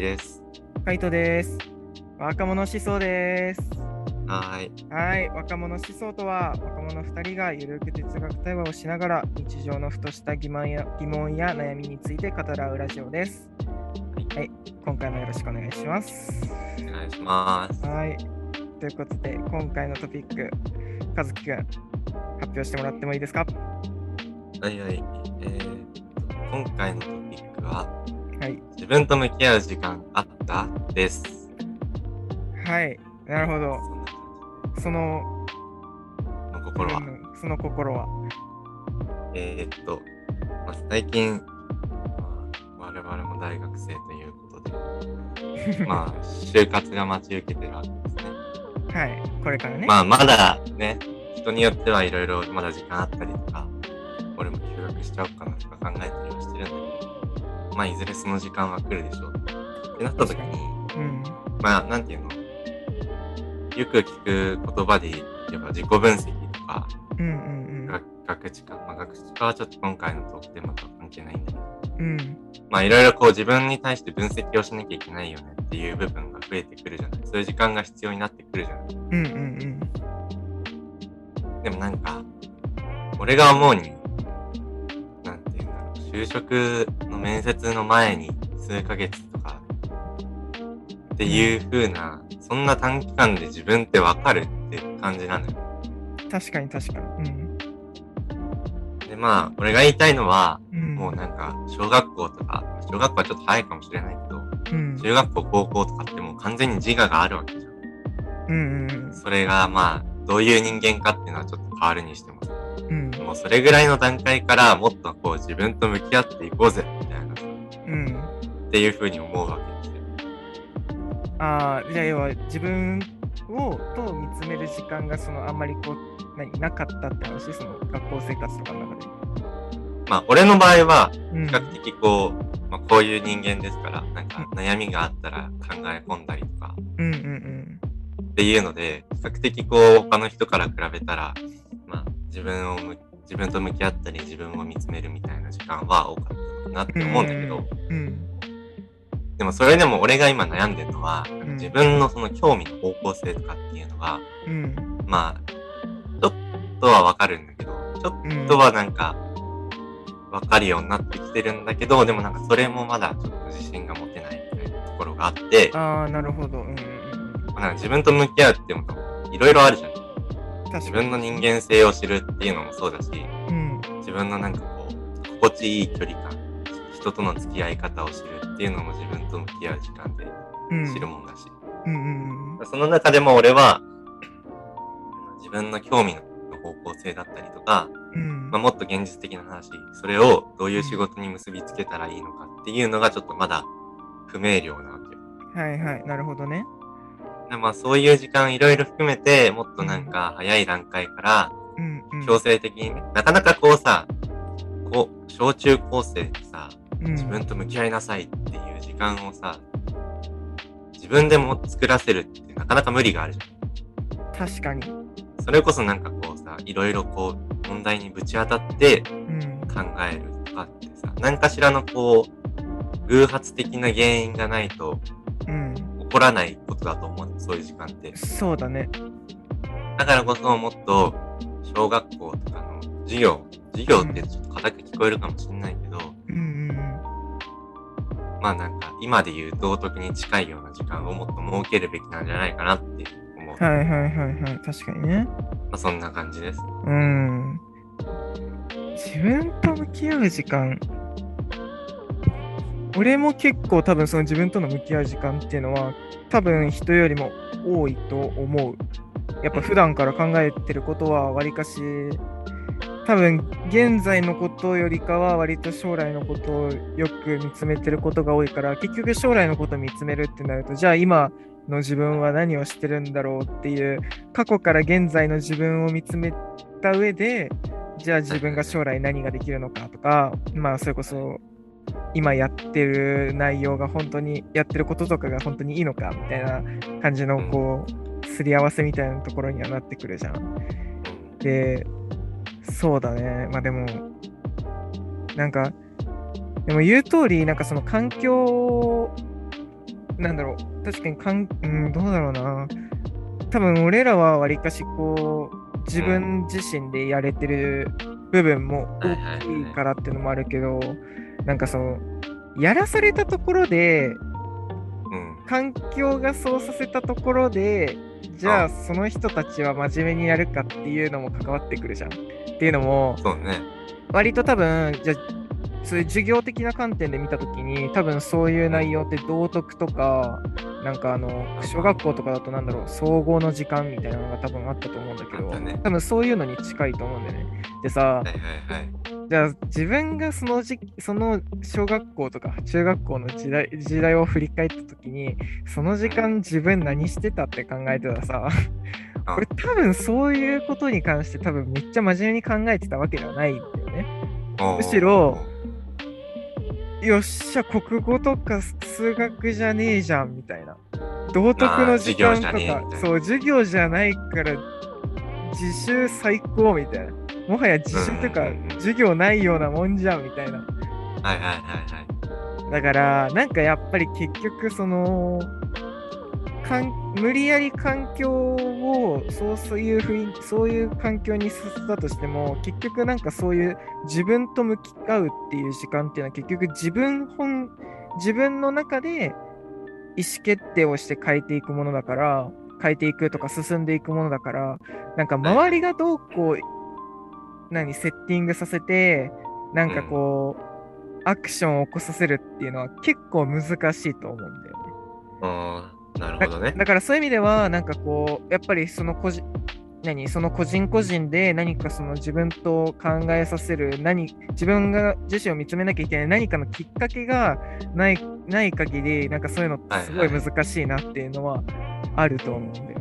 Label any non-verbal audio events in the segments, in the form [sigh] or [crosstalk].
です。カイトです。若者思想です。はーい。はい、若者思想とは、若者2人がゆるく哲学対話をしながら、日常のふとした疑問や疑問や悩みについて語らうラジオです。はい、今回もよろしくお願いします。お願いします。はい、ということで、今回のトピック、和樹くん、発表してもらってもいいですか？はいはい。えーと、今回のトピックは、はい、自分と向き合う時間あった？です。はい、なるほど。その、の心は？う。んその心は？えーっと、まあ、最近、まあ我々も大学生ということで、[laughs] まあ、就活が待ち受けてるわけですね。はい、これからね。まあ、まだね、人によってはいろいろまだ時間あったりとか、俺も休学しちゃおうかなとか考えたりはしてるんだけど、まあ、いずれその時間は来るでしょうってなった時に、うん、まあ、なんていうの、よく聞く言葉で言えば自己分析とか、うん、うん、学学知化、まあ、学知化はちょっと今回のトークテーマとは関係ないんだけど、うん、うん。まあ、いろいろこう自分に対して分析をしなきゃいけないよねっていう部分が増えてくるじゃない。そういう時間が必要になってくるじゃない。うんうんうん。でもなんか、俺が思うに、就職の面接の前に数ヶ月とか、っていう風な、そんな短期間で自分ってわかるって感じなのよ。確かに確かに。うん。で、まあ、俺が言いたいのは、うん、もうなんか、小学校とか、小学校はちょっと早いかもしれないけど、うん、中学校、高校とかってもう完全に自我があるわけじゃん。うんうんそれがまあ、どういう人間かっていうのはちょっと変わるにしてもさ、うん。もうそれぐらいの段階からもっとこう自分と向き合っていこうぜ、みたいなさ、うん。っていう風に思うわけですよ。ああ、じゃあ要は自分をと見つめる時間がそのあんまりこう、何、なかったって話？その学校生活とかの中で。まあ、俺の場合は、うん。比較的こう、まあ、こういう人間ですから、なんか悩みがあったら考え込んだりとか、うんうんっていうので、比較的こう、他の人から比べたら、まあ、自分をむ、自分と向き合ったり、自分を見つめるみたいな時間は多かったなってうん。思うんだけど、うん。でもそれでも俺が今悩んでるのは、ん自分のその興味の方向性とかっていうのが、うん。まあ、ちょっとはわかるんだけど、ちょうん。っとはなんか、わかるようになってきてるんだけど、でもなんかそれもまだちょっと自信が持てないみたいなところがあって、ああ、なるほど。うんうんまあなんか自分と向き合うってもいろいろあるじゃん。うん。自。分の人間性を知るっていうのもそうだし、うん。自分のなんかこう、心地いい距離感、人との付き合い方を知るっていうのも自分と向き合う時間でうん。知るもんだし、うんうんうん。その中でも俺は、自分の興味の方向性だったりとか、うんまあ、もっと現実的な話、それをどういう仕事に結びつけたらいいのかっていうのがちょっとまだ不明瞭なわけよ。はいはい。なるほどね。でまあそういう時間いろいろ含めて、もっとなんか早い段階から。強制的にね、なかなかこうさ、こう、小中高生でさ、うん自分と向き合いなさいっていう時間をさ、自分でも作らせるってなかなか無理があるじゃん。確かに。それこそなんかこうさ、いろいろこう、問題にぶち当たってうん。考えるとかってさ、何かしらのこう、偶発的な原因がないとうん。起こらないことだと思うのそういう時間って。そうだね。だからこそもっと、小学校とかの授業、授業ってちょっと硬く聞こえるかもしれないけど、うんうんまあなんか、今で言う道徳に近いような時間をもっと設けるべきなんじゃないかなって思う。うん。はいはいはいはい。確かにね。まあそんな感じです。うん。自分と向き合う時間。俺も結構多分その自分との向き合う時間っていうのは多分人よりも多いと思う。やっぱ普段から考えてることはわりかし多分現在のことよりかは割と将来のことをよく見つめてることが多いから結局将来のことを見つめるってなるとじゃあ今の自分は何をしてるんだろうっていう過去から現在の自分を見つめた上でじゃあ自分が将来何ができるのかとかまあそれこそ今やってる内容が本当にやってることとかが本当にいいのかみたいな感じのこうすり合わせみたいなところにはなってくるじゃん。うんで、そうだね。まあでも、なんか、でも言う通り、なんかその環境なんだろう、確かにかん、うん、どうだろうな。多分俺らはわりかしこう、自分自身でやれてる部分も大きいからっていうのもあるけど、なんかその、やらされたところで、うん。環境がそうさせたところで、じゃあその人たちは真面目にやるかっていうのも関わってくるじゃん。っていうのも、そうね。割と多分、じゃあそういう授業的な観点で見たときに、多分そういう内容って道徳とか、なんかあの、小学校とかだとなんだろう、総合の時間みたいなのが多分あったと思うんだけど、ね多分そういうのに近いと思うんだよね。でさは、いはいはい。じゃあ自分がその時その小学校とか中学校の時代時代を振り返ったときに、その時間自分何してたって考えてたらさ、あこれ多分そういうことに関して多分めっちゃ真面目に考えてたわけではないんだよね。むしろ、よっしゃ、国語とか数学じゃねえじゃんみたいな。道徳の時間とか、なそう、授業じゃないから自習最高みたいな。もはや自習とか授業ないようなもんじゃんみたいな。はいはいはいはい。だから、なんかやっぱり結局その、かん無理やり環境をそうそういう雰囲気そういう環境にさせたとしても結局なんかそういう自分と向き合うっていう時間っていうのは結局自分本自分の中で意思決定をして変えていくものだから変えていくとか進んでいくものだからなんか周りがどうこう何セッティングさせてなんかこう、アクションを起こさせるっていうのは結構難しいと思うんだよね。あーなるだほどね。だからそういう意味では、なんかこう、やっぱりその個人、何その個人個人で何かその自分と考えさせる何自分が自身を見つめなきゃいけない何かのきっかけがないない限りなんかそういうのってすごいはいはい難しいなっていうのはあると思うんだよ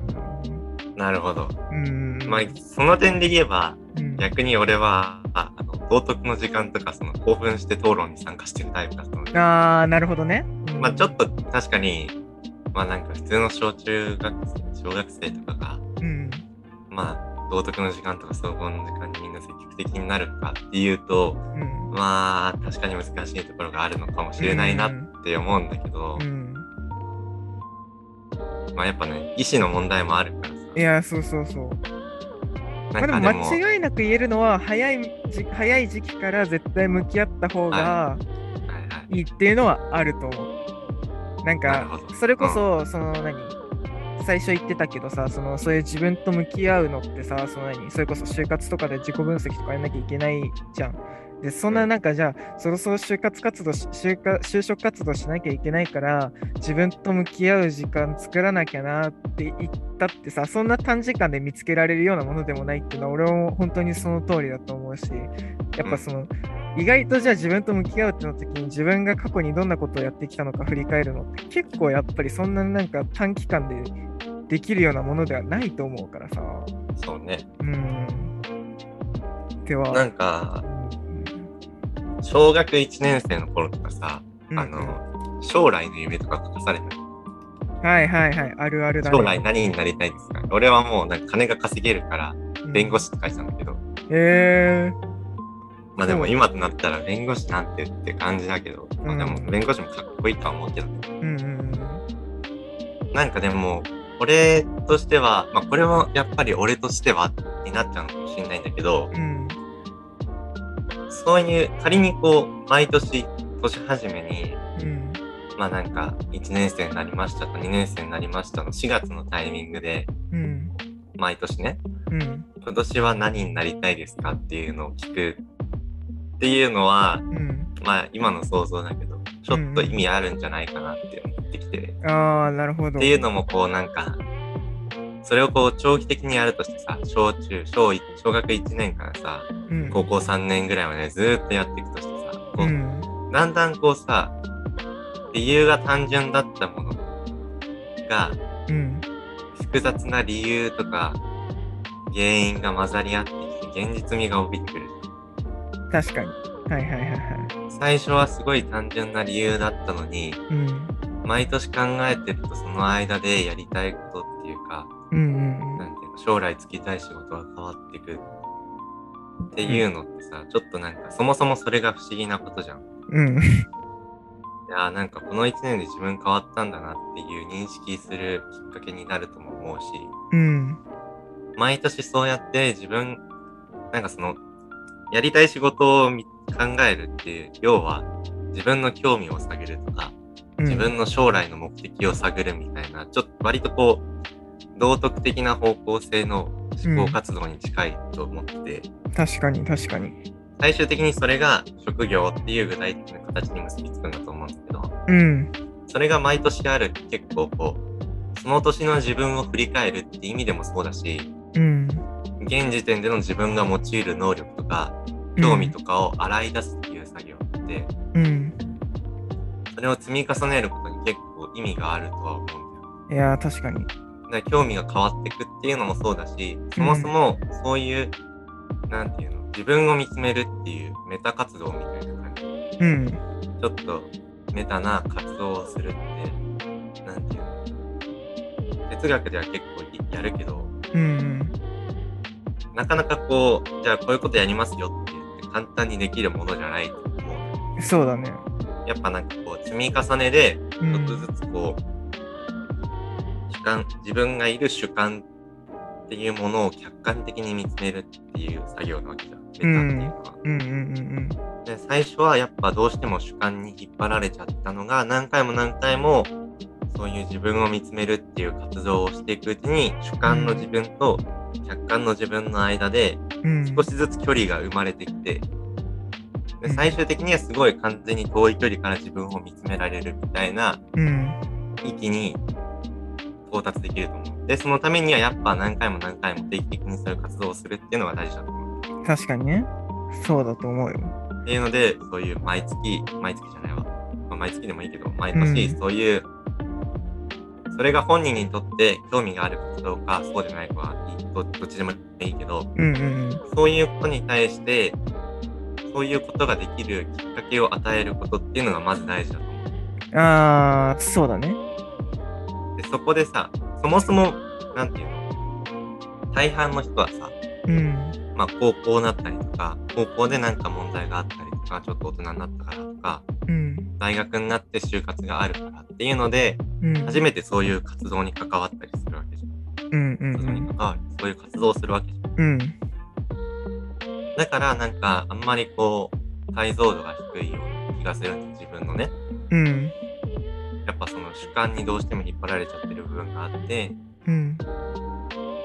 な。なるほど。うん。まあ、その点で言えば、うん逆に俺は、ああの道徳の時間とか、その興奮して討論に参加してるタイプだったので、あー、なるほどね。うんまあちょっと確かに、まあなんか普通の小中学生、小学生とかが、うん。まあ道徳の時間とか総合の時間にみんな積極的になるかっていうと、うん。まあ確かに難しいところがあるのかもしれないなって思うんだけど、うん。まあやっぱね、意思の問題もあるからさ。いや、そうそうそう。まあ、でも間違いなく言えるのは早いじ早い時期から絶対向き合った方がはいはい。っていうのはあると思う。なんかそれこそ、その何最初言ってたけどさそのそういう自分と向き合うのってさその何それこそ就活とかで自己分析とかやんなきゃいけないじゃん。でそんななんかじゃあそろそろ就活活動し就活就職活動しなきゃいけないから自分と向き合う時間作らなきゃなって言ったってさそんな短時間で見つけられるようなものでもないっていうのは俺も本当にその通りだと思うしやっぱその、意外とじゃあ自分と向き合うってなった時に自分が過去にどんなことをやってきたのか振り返るのって結構やっぱりそんななんか短期間でできるようなものではないと思うからさ。そうね。うん。では。なんか、うん小学1年生の頃とかさ、うんあの、将来の夢とか書かされた？りはいはいはい。あるあるだね。将来何になりたいですか？俺はもうなんか金が稼げるから弁護士って書いてたんだけど、うんへえ。まあでも今となったら弁護士なんてって感じだけど、まあでうんも弁護士もかっこいいとは思うけ。ど、うんうん。なんかでも、俺としては、まあこれはやっぱり俺としてはになっちゃうのかもしれないんだけどう、んそういう、仮にこう、毎年、年始めに、うん。まあなんか、1年生になりましたと2年生になりましたの4月のタイミングで、うん。毎年ね、うん。今年は何になりたいですかっていうのを聞くっていうのは、うん。まあ今の想像だけど、ちょっと意味あるんじゃないかなって思ってきて、ああなるほど。っていうのもこうなんか、それをこう長期的にやるとしてさ、小中、小一小学1年からさ、うん。高校3年ぐらいまでずーっとやっていくとしてさ、こううん。だんだんこうさ、理由が単純だったものが、うん。複雑な理由とか、原因が混ざり合ってきて、現実味が帯びてくる。確かに。はいはいはいはい。最初はすごい単純な理由だったのに、うん。毎年考えてるとその間でやりたいことっていうか、うんうんなんていうの、将来就きたい仕事が変わってくっていうのってさ、ちょっとなんかそもそもそれが不思議なことじゃん。うんいやーなんかこの1年で自分変わったんだなっていう認識するきっかけになるとも思うし、うん。毎年そうやって自分、なんかその、やりたい仕事をみ考えるっていう、要は自分の興味を探るとか、うん自分の将来の目的を探るみたいな、ちょっと割とこう、道徳的な方向性の思考活動に近いと思ってて、確かに確かに。最終的にそれが職業っていう具体的な形に結びつくんだと思うんですけど、うん。それが毎年ある結構こう、その年の自分を振り返るって意味でもそうだし、うん。現時点での自分が用いる能力とか、興味とかを洗い出すっていう作業って、うん。それを積み重ねることに結構意味があるとは思うんだよ。いやー、確かに。興味が変わってくっていうのもそうだし、そもそもそういう、なんていうの、自分を見つめるっていうメタ活動みたいな感じ。うん。ちょっとメタな活動をするって、なんていうの、哲学では結構やるけど、うん。なかなかこう、じゃあこういうことやりますよって言って簡単にできるものじゃないと思う。そうだね。やっぱなんかこう、積み重ねで、うちょっとん。ずつこう、主観、自分がいる主観っていうものを客観的に見つめるっていう作業なわけじゃん。メタっていうで最初はやっぱどうしても主観に引っ張られちゃったのが、何回も何回も、そういう自分を見つめるっていう活動をしていくうちに、主観の自分と客観の自分の間で。少しずつ距離が生まれてきて、うん。で最終的にはすごい完全に遠い距離から自分を見つめられるみたいなうん。域に到達できると思う。で、そのためにはやっぱ何回も何回も定期的にそういう活動をするっていうのが大事だと思う。確かにね。そうだと思うよ。っていうので、そういう毎月、毎月じゃないわ。まあ、毎月でもいいけど、毎年そういう、それが本人にとって興味がある活動か、そうでないかはいいどどっちでもいいけど、うんうんそういうことに対して、そういうことができるきっかけを与えることっていうのがまず大事だと思うん。あ、そうだね。う。で、そこでさ、そもそも、なんていうの？大半の人はさ、うん。まあ高校になったりとか、高校でなんか問題があったりとか、ちょっと大人になったからとか、うん。大学になって就活があるからっていうので、うん。初めてそういう活動に関わったりするわけじゃん。うんうん活動に関わる。そういう活動をするわけじゃん。うん。だからなんか、あんまりこう、解像度が低いような気がするんです、自分のね。うん。ぱその主観にどうしても引っ張られちゃってる部分があって、うん。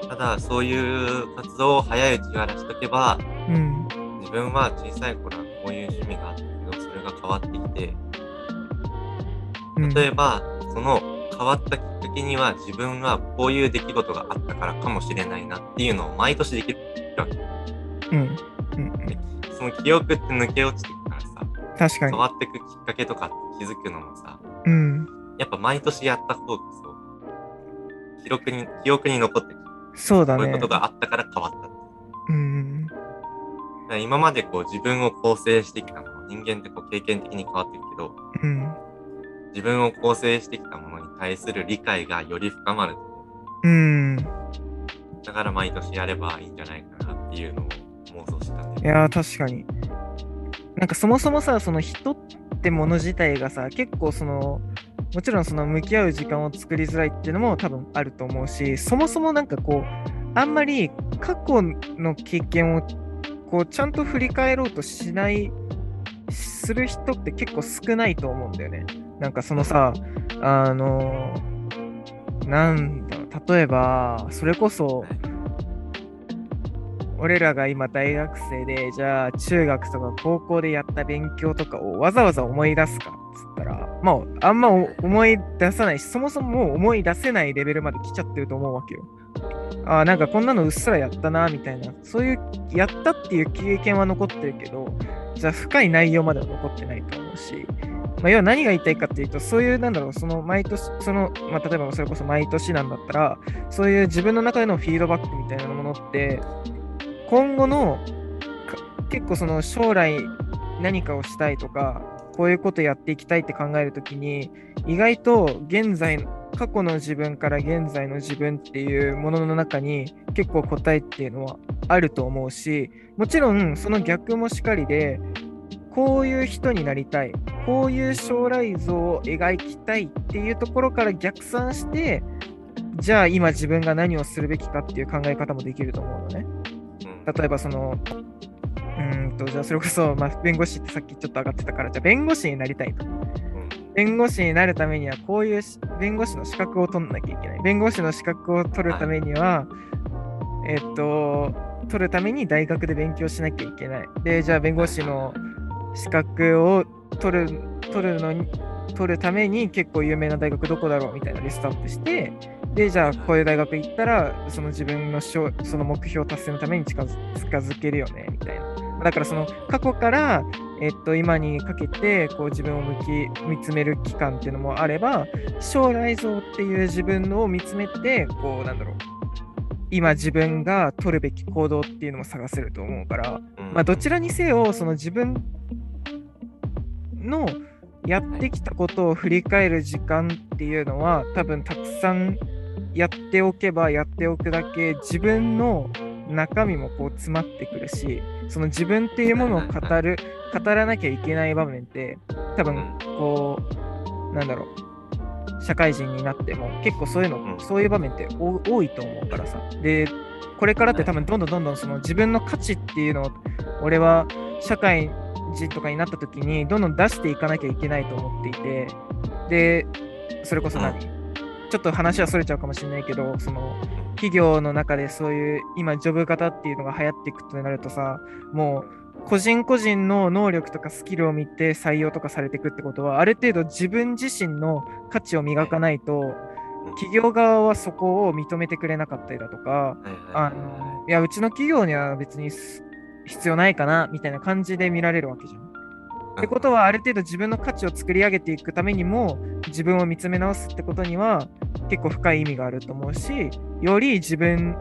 ただそういう活動を早いうちからしとけば、うん。自分は小さい頃はこういう趣味があったけど、それが変わってきて、うん。例えば、その変わったきっかけには自分はこういう出来事があったからかもしれないなっていうのを毎年できるわけ。うん。うん。その記憶って抜け落ちてくからさ、確かに。変わってくきっかけとかって気づくのもさ、うん。やっぱ毎年やった方がそう、記録に、記憶に残ってる。そうだね。こういうことがあったから変わった。うん。ら今までこう自分を構成してきたもの、人間ってこう経験的に変わっていくけど、うん。自分を構成してきたものに対する理解がより深まると思うん。う。だから毎年やればいいんじゃないかなっていうのを妄想したんいだよ。やー、確かに。なんかそもそもさ、その人ってもの自体がさ、結構その、もちろんその向き合う時間を作りづらいっていうのも多分あると思うし、そもそもなんかこう、あんまり過去の経験をこうちゃんと振り返ろうとしない、する人って結構少ないと思うんだよね。なんかそのさ、あの、なんだろう、例えば、それこそ、俺らが今大学生で、じゃあ中学とか高校でやった勉強とかをわざわざ思い出すかつったら、まあ、あんま思い出さないし、そもそも思い出せないレベルまで来ちゃってると思うわけよ。ああ、なんかこんなのうっすらやったな、みたいな。そういう、やったっていう経験は残ってるけど、じゃあ深い内容までは残ってないと思うし、まあ、要は何が言いたいかっていうと、そういう、なんだろう、その毎年、その、まあ、例えばそれこそ毎年なんだったら、そういう自分の中でのフィードバックみたいなものって、今後の結構その将来何かをしたいとか、こういうことやっていきたいって考えるときに、意外と現在、過去の自分から現在の自分っていうものの中に結構答えっていうのはあると思うし、もちろんその逆もしかりで、こういう人になりたい、こういう将来像を描きたいっていうところから逆算して、じゃあ今自分が何をするべきかっていう考え方もできると思うのね。うん例えばその、うーんと、じゃあそれこそ、まあ、弁護士ってさっきちょっと上がってたから、じゃあ弁護士になりたいと。うん弁護士になるためには、こういうし弁護士の資格を取んなきゃいけない。弁護士の資格を取るためには、えっと、取るために大学で勉強しなきゃいけない。で、じゃあ弁護士の資格を取る取るのに、取るために結構有名な大学どこだろうみたいなリストアップして、で、じゃあこういう大学行ったら、その自分のしょその目標達成のために近づ近づけるよね、みたいな。だからその過去から、えっと、今にかけてこう自分を向き見つめる期間っていうのもあれば将来像っていう自分のを見つめてこうなんだろう今自分が取るべき行動っていうのも探せると思うから、うん。まあ、どちらにせよその自分のやってきたことを振り返る時間っていうのは多分たくさんやっておけばやっておくだけ自分の中身もこう詰まってくるしその自分っていうものを語る語らなきゃいけない場面って多分うんこうなんだろう社会人になっても結構そういうの、うん。そういう場面って多多いと思うからさ。でこれからって多分どんどんどんどんその自分の価値っていうのを俺は社会人とかになった時にどんどん出していかなきゃいけないと思っていてでそれこそ何、うちょっと話はそれちゃうかもしれないけどその企業の中でそういう今ジョブ型っていうのが流行っていくとなるとさもう個人個人の能力とかスキルを見て採用とかされていくってことはある程度自分自身の価値を磨かないと企業側はそこを認めてくれなかったりだとかあはいのいやうちの企業には別にす必要ないかなみたいな感じで見られるわけじゃん。ってことはある程度自分の価値を作り上げていくためにも自分を見つめ直すってことには結構深い意味があると思うしより自分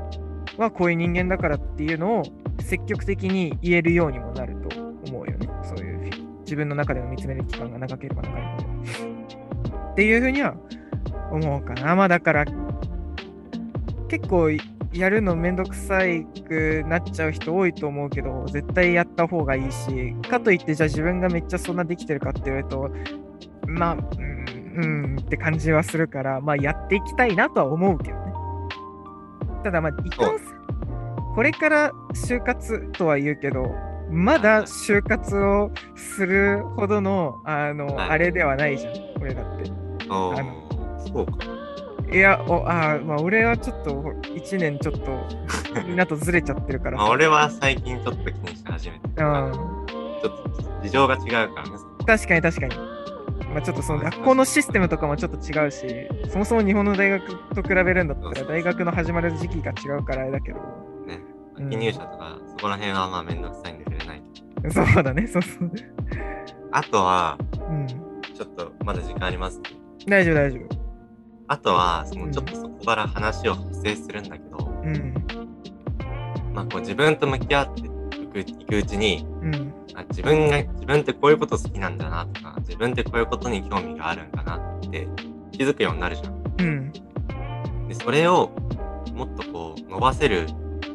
はこういう人間だからっていうのを積極的に言えるようにもなると思うよね。そういう自分の中での見つめる期間が長ければ長いほど。っていうふうには思うかな。まあだから結構やるのめんどくさいくなっちゃう人多いと思うけど絶対やった方がいいしかといってじゃあ自分がめっちゃそんなできてるかって言われるとまあうんうんって感じはするからまあやっていきたいなとは思うけどね。ただまあいこれから就活とは言うけどまだ就活をするほどのあの、はい。あれではないじゃん俺だって。おあーそうか。いや、おあーまあ、俺はちょっと1年ちょっと [laughs] みんなとずれちゃってるからまあ、俺は最近ちょっと気にし始めてるから、うんちょっと事情が違うからね。確かに確かに。まあ、ちょっとその学校のシステムとかもちょっと違うし、そもそも日本の大学と比べるんだったら大学の始まる時期が違うからあれだけど。ね。うん秋入社とか、そこら辺はまあめんどくさいんで触れない。そうだね、そうそう。あとは、うん。ちょっとまだ時間あります？大丈夫大丈夫。あとは、そうんのちょっとそこから話を派生するんだけど、うん。まあこう自分と向き合っていくいくうちに、うん。あ自分が、自分ってこういうこと好きなんだなとか、自分ってこういうことに興味があるんだなって気づくようになるじゃん。うん。で、それをもっとこう伸ばせる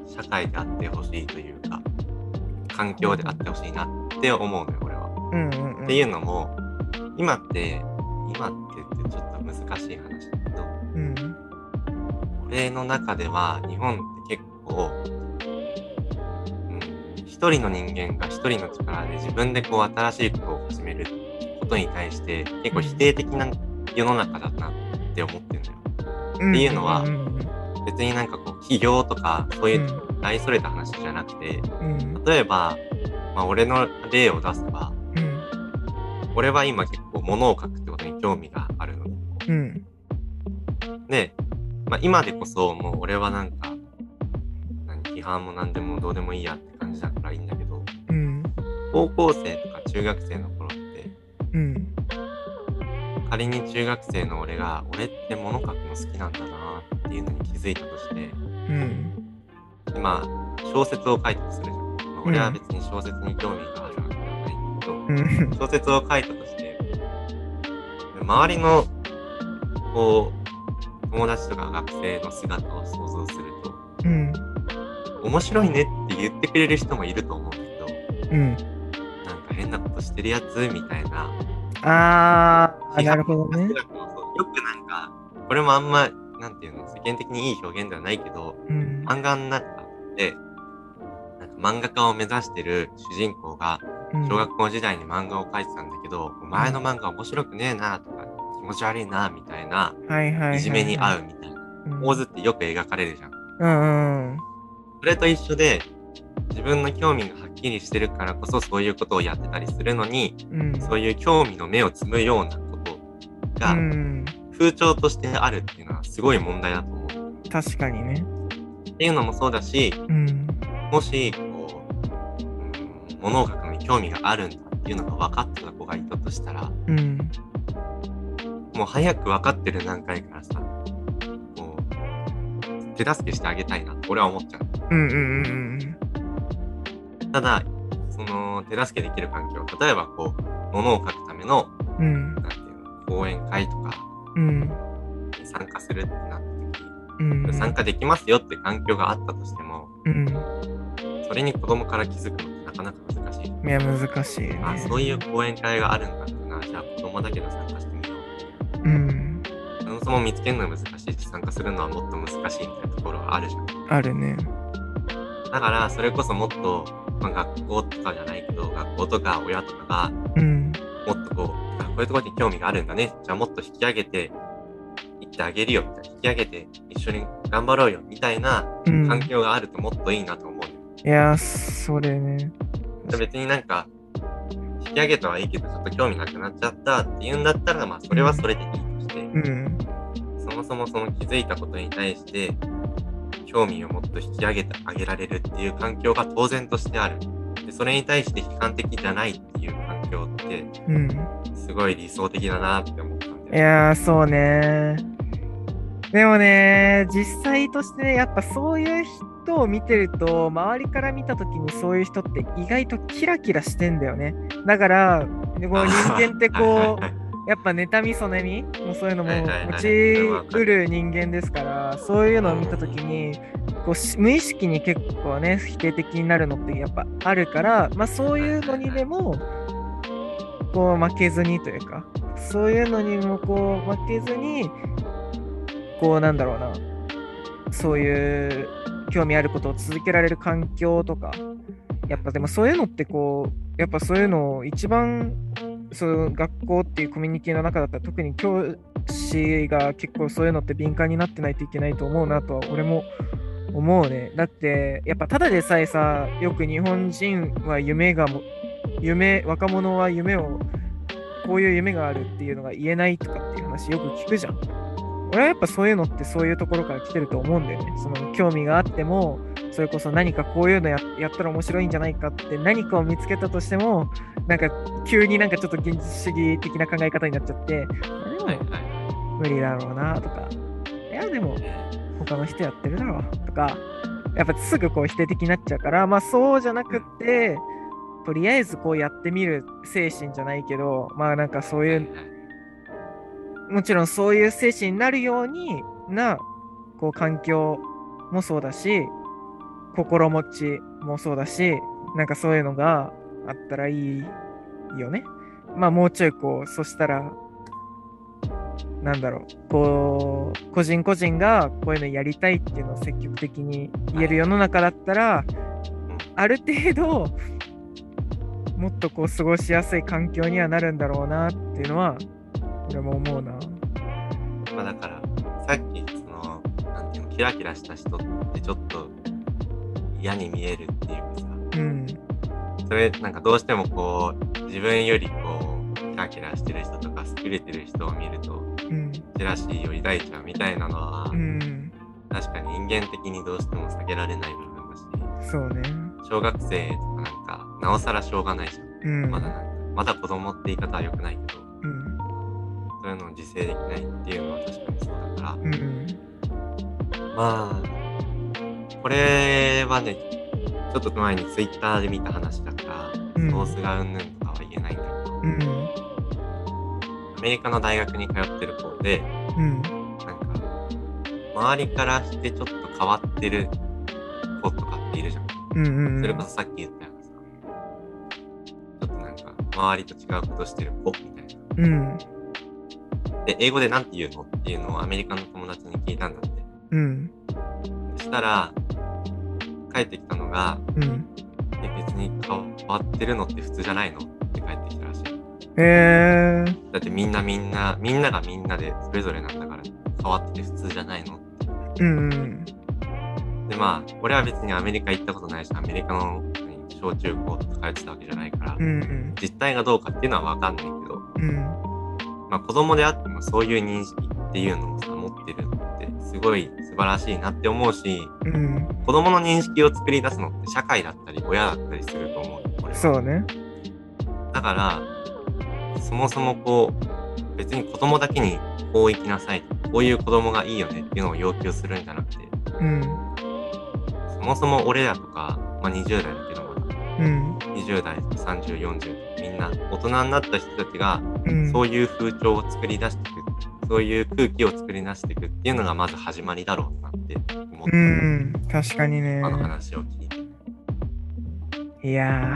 社会であってほしいというか、環境であってほしいなって思うのよ、俺は。うんうんうん。っていうのも、今って、今ってってちょっと難しい話。俺の中では日本って結構、うん、一人の人間が一人の力で自分でこう新しいことを始めることに対して結構否定的な世の中だなって思ってるのよ。っていうのはうん別になんかこう起業とかそうういうん。大それた話じゃなくて、うん。例えば、まあ俺の例を出せば、うん。俺は今結構物を書くってことに興味があるの。うん。で、まあ、今でこそもう俺はなんか、何批判も何でもどうでもいいやって感じだからいいんだけど、うん高校生とか中学生の頃って、うん仮に中学生の俺が、俺って物書くの好きなんだなっていうのに気づいたとして、うん今、小説を書いたとするじゃん。まあ、俺は別に小説に興味があるわけではないんだけど、うん小説を書いたとして、周りの、こう、友達とか学生の姿を想像すると、うん面白いねって言ってくれる人もいると思うけど、うんなんか変なことしてるやつみたいな。あー、なるほどね。よくなんか、これもあんま、なんていうの、世間的にいい表現ではないけど、うん。漫画の中で、なんか漫画家を目指してる主人公が、うん小学校時代に漫画を描いてたんだけど、お前の漫画面白くねえなとか、気持ち悪いなみたいな、はいはいはい。いじめに遭うみたいなうん。構図ってよく描かれるじゃん。うんうん。それと一緒で、自分の興味がはっきりしてるからこそそういうことをやってたりするのに、うん。そういう興味の目をつむようなことがうん。風潮としてあるっていうのはすごい問題だと思う。確かにね。っていうのもそうだし、うん。もし、こう、うん物を書くのに興味があるんだっていうのが分かってた子がいたとしたら、うん。もう早く分かってる段階からさ、もう、手助けしてあげたいなって俺は思っちゃう。うんうんうんただ、その、手助けできる環境、例えばこう、物を書くための、うん。うん。なんていうの、講演会とかうん。に参加するってなった時、うん。参加できますよって環境があったとしても、うん。それに子供から気づくのってなかなか難しい。いや、難しいね。あ、そういう講演会があるんだったな、じゃあ子供だけど参加してみよう。うん。そもそも見つけるのは難しいし、参加するのはもっと難しいみたいなところがあるじゃん。あるね。だから、それこそもっと、まあ、学校とかじゃないけど、学校とか親とかが、うん。もっとこう、あこういうところに興味があるんだね。じゃあもっと引き上げて、いってあげるよ、みたいな。引き上げて、一緒に頑張ろうよ、みたいなうん。環境があるともっといいなと思う。いや、それね。別になんか、引き上げたはいいけど、ちょっと興味なくなっちゃったって言うんだったら、まあ、それはそれでいいとして、うん。そもそもその気づいたことに対して、興味をもっと引き上げてあげられるっていう環境が当然としてある。で、それに対して悲観的じゃないっていう環境って、うん。すごい理想的だなって思ったんいだよ。やー、そうね。でもね、実際としてね、やっぱそういう人を見てると、周りから見たときにそういう人って意外とキラキラしてんだよね。だから、こう人間ってこう、やっぱ妬み、そねみ、もうそういうのも持ちうる人間ですから、そういうのを見たときに、こうし無意識に結構ね、否定的になるのってやっぱあるから、まあそういうのにでも、こう負けずにというか、そういうのにもこう負けずに、こうなんだろうな、そういう興味あることを続けられる環境とか、やっぱでもそういうのってこう、やっぱそういうのを一番、そういう学校っていうコミュニティの中だったら特に教師が結構そういうのって敏感になってないといけないと思うなとは俺も思うね。だってやっぱただでさえさ、よく日本人は夢が、夢、若者は夢を、こういう夢があるっていうのが言えないとかっていう話よく聞くじゃん。俺はやっぱそういうのってそういうところから来てると思うんだよね。その興味があっても、それこそ何かこういうのやったら面白いんじゃないかって何かを見つけたとしても、なんか急になんかちょっと現実主義的な考え方になっちゃって、でもはいは無理だろうなとか、いやでも。他の人やってるだろうとか、やっぱすぐこう否定的になっちゃうから、まあそうじゃなくって、とりあえずこうやってみる精神じゃないけど、まあなんかそういう、もちろんそういう精神になるようにな、こう環境もそうだし、心持ちもそうだし、なんかそういうのがあったらいいよね。まあもうちょいこう、そしたら、なんだろう、こう、個人個人がこういうのやりたいっていうのを積極的に言える世の中だったら、ある程度、もっとこう過ごしやすい環境にはなるんだろうなっていうのは、俺も思うな。まあだから、さっき、その、なんていうの、キラキラした人ってちょっと嫌に見えるっていうかさ、うん。それ、なんかどうしてもこう、自分よりこう、キラキラしてる人とか、優れてる人を見ると、うん。ジェラシーを抱いちゃうみたいなのは、うん。確かに人間的にどうしても避けられない部分だし、そうね。小学生とかなんか、なおさらしょうがないじゃん。うん。まだなんか、まだ子供って言い方は良くないけど、うん。そういうのを自制できないっていうのは確かにそうだから、うんうん。まあ、これはね、ちょっと前にツイッターで見た話だから、うんソースがうんぬんとかは言えないんだけど、うん。アメリカの大学に通ってる子で、うん。なんか、周りからしてちょっと変わってる子とかっているじゃん。うん。うん。それこそさっき言ったようなさ、ちょっとなんか、周りと違うことしてる子みたいな。うん。で、英語でなんて言うのっていうのをアメリカの友達に聞いたんだって。うん。そしたら、帰ってきたのが、うん。え別に変わってるのって普通じゃないのって帰ってきたらしい。へー。だってみんなみんな、みんながみんなでそれぞれなんだから変わってて普通じゃないのうんうん。でまあ、俺は別にアメリカ行ったことないし、アメリカの何小中高とか通ってたわけじゃないから、うんうん。実態がどうかっていうのはわかんないけど、うん。まあ子供であってもそういう認識っていうのをさ、持ってるのってすごい素晴らしいなって思うし、うん。子供の認識を作り出すのって社会だったり親だったりすると思うよ。俺はそうね。だから、そもそもこう、別に子供だけにこう生きなさい、こういう子供がいいよねっていうのを要求するんじゃなくて、うん。そもそも俺らとか、まあ20代だけどまだ、うん。20代、30、40、みんな大人になった人たちが、うん。そういう風潮を作り出していく、そういう空気を作り出していくっていうのがまず始まりだろうなって思った。うん。確かにねあ。の話を聞いて。いや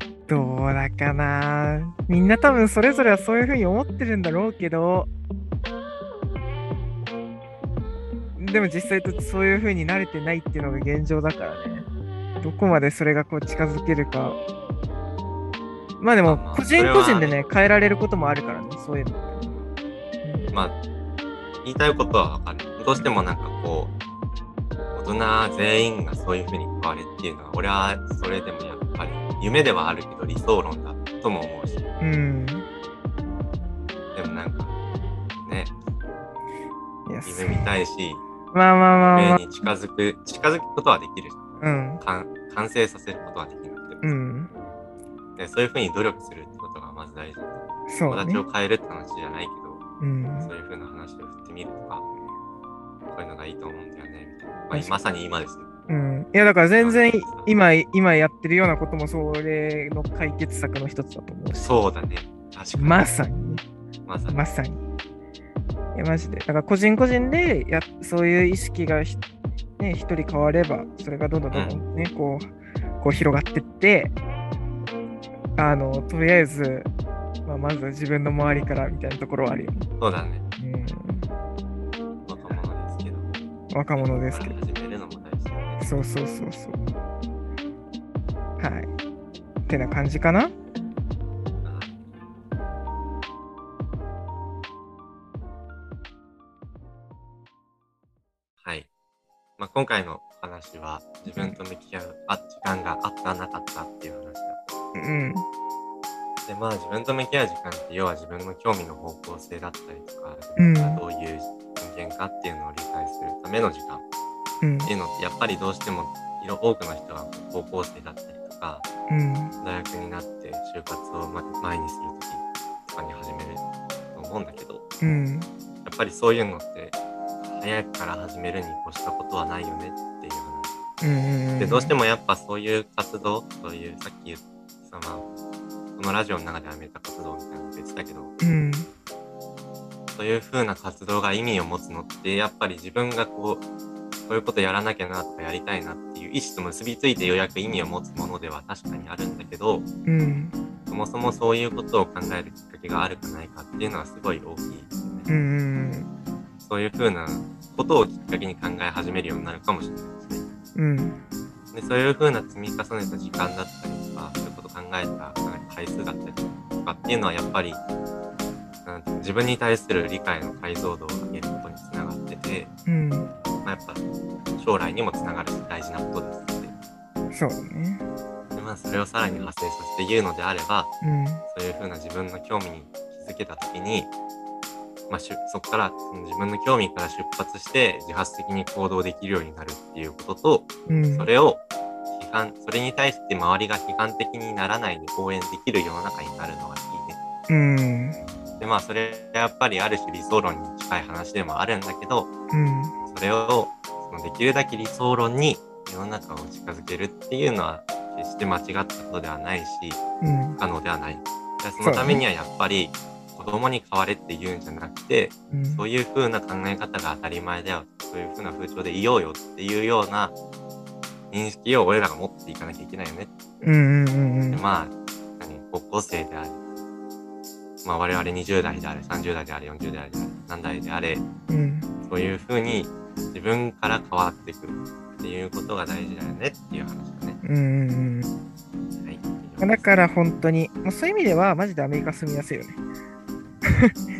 ー、どうだかな。みんな多分それぞれはそういうふうに思ってるんだろうけど、でも実際とそういうふうに慣れてないっていうのが現状だからね。どこまでそれがこう近づけるか。まあでも個人個人でね、変えられることもあるからね、そういうのまあ、言いたいことはわかる。どうしてもなんかこう、大人全員がそういう風に変われっていうのは、俺はそれでもやっぱり夢ではあるけど理想論だとも思うし、うん。でもなんか、ね、夢見たいし、まあまあまあまあ。夢に近づく、近づくことはできるし、うん。完完成させることはできなくて、うん。でそういう風に努力するってことがまず大事だと。そうね友達。を変えるって話じゃないけど、うん。そういう風な話を振ってみるとか、こういうのがいいと思うんだよね、みたいな。まあ、まさに今ですよ。うん。いや、だから全然今、今やってるようなこともそれの解決策の一つだと思うし。そうだね。確かに。まさにね。まさに。まさに。いや、マジで。だから個人個人でやそういう意識がひね、一人変われば、それがどんどんどんどんね、こう、こう広がってって、あの、とりあえず、まあ、まずは自分の周りからみたいなところはあるよね。そうだね。うん。若者ですけど。若者ですけど。始めるのも大事だよね。そうそうそうそう。はい。ってな感じかな？はい。まあ、今回の話は自分と向き合うあ時間があったなかったっていう話だうん。でまあ自分と向き合う時間って要は自分の興味の方向性だったりとかどういう人間かっていうのを理解するための時間っうんていうのってやっぱりどうしてもいろ多くの人が高校生だったりとかうん。大学になって就活をま前にする時とかに始めると思うんだけどうん。やっぱりそういうのって早くから始めるに越したことはないよねっていう話うん。でどうしてもやっぱそういう活動そういうさっき言ったまあこのラジオの中ではめた活動みたいなの別だけどうん。そういう風な活動が意味を持つのってやっぱり自分がこうこういうことやらなきゃなとかやりたいなっていう意思と結びついてようやく意味を持つものでは確かにあるんだけどうん。そもそもそういうことを考えるきっかけがあるかないかっていうのはすごい大きいですよね。うん。そういう風なことをきっかけに考え始めるようになるかもしれないですね。うん。でそういう風な積み重ねた時間だったりとか、そういうこと考えた回数だったりとかっていうのはやっぱり、なんていうの自分に対する理解の解像度を上げることにつながってて、うん。まあ、やっぱ将来にもつながるし大事なことですので、そうだね。でまあ、それをさらに派生させて言うのであれば、うん。そういう風な自分の興味に気づけた時に、まあ、しゅそこからその自分の興味から出発して自発的に行動できるようになるっていうことと、うん。それを批判、それに対して周りが批判的にならないで応援できる世の中になるのがいいうん。ね。で、まあそれやっぱりある種理想論に近い話でもあるんだけど、うん。それをそのできるだけ理想論に世の中を近づけるっていうのは決して間違ったことではないし、うん。不可能ではない。でそのためにはやっぱり子供に変われって言うんじゃなくて、うん。そういう風な考え方が当たり前だよ。そういう風な風潮でいようよっていうような認識を俺らが持っていかなきゃいけないよね。うん。うん。うん。でまあ、何高校生であれ、まあ我々20代であれ、30代であれ、40代であれ、何代であれ、うん。そういう風に自分から変わっていくっていうことが大事だよねっていう話だね。うんうんうん。だから本当に、まあ、そういう意味ではマジでアメリカ住みやすいよね。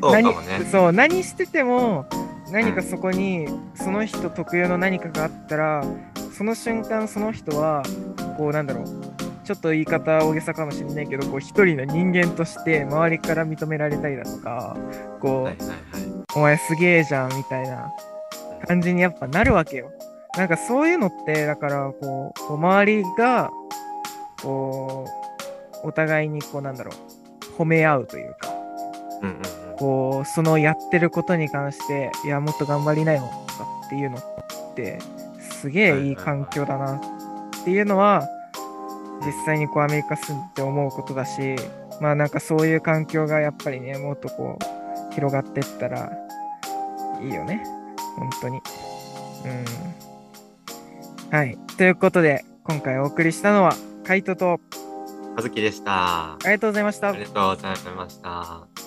そうかも何ね。そう何してても何かそこにその人特有の何かがあったらその瞬間その人はこうなんだろうちょっと言い方大げさかもしれないけどこう一人の人間として周りから認められたりだとかこう。お前すげえじゃんみたいな感じにやっぱなるわけよ。なんかそういうのってだからこうこう周りがこうお互いにこうなんだろう褒め合うというかうんうんうん。こうそのやってることに関していやもっと頑張りなよとかっていうのってすげえいい環境だなっていうのは実際にこうアメリカ住んで思うことだしまあなんかそういう環境がやっぱりねもっとこう広がってったらいいよね。本当に。うん。はい。ということで今回お送りしたのはカイトとはずきでした。ありがとうございました。ありがとうございました。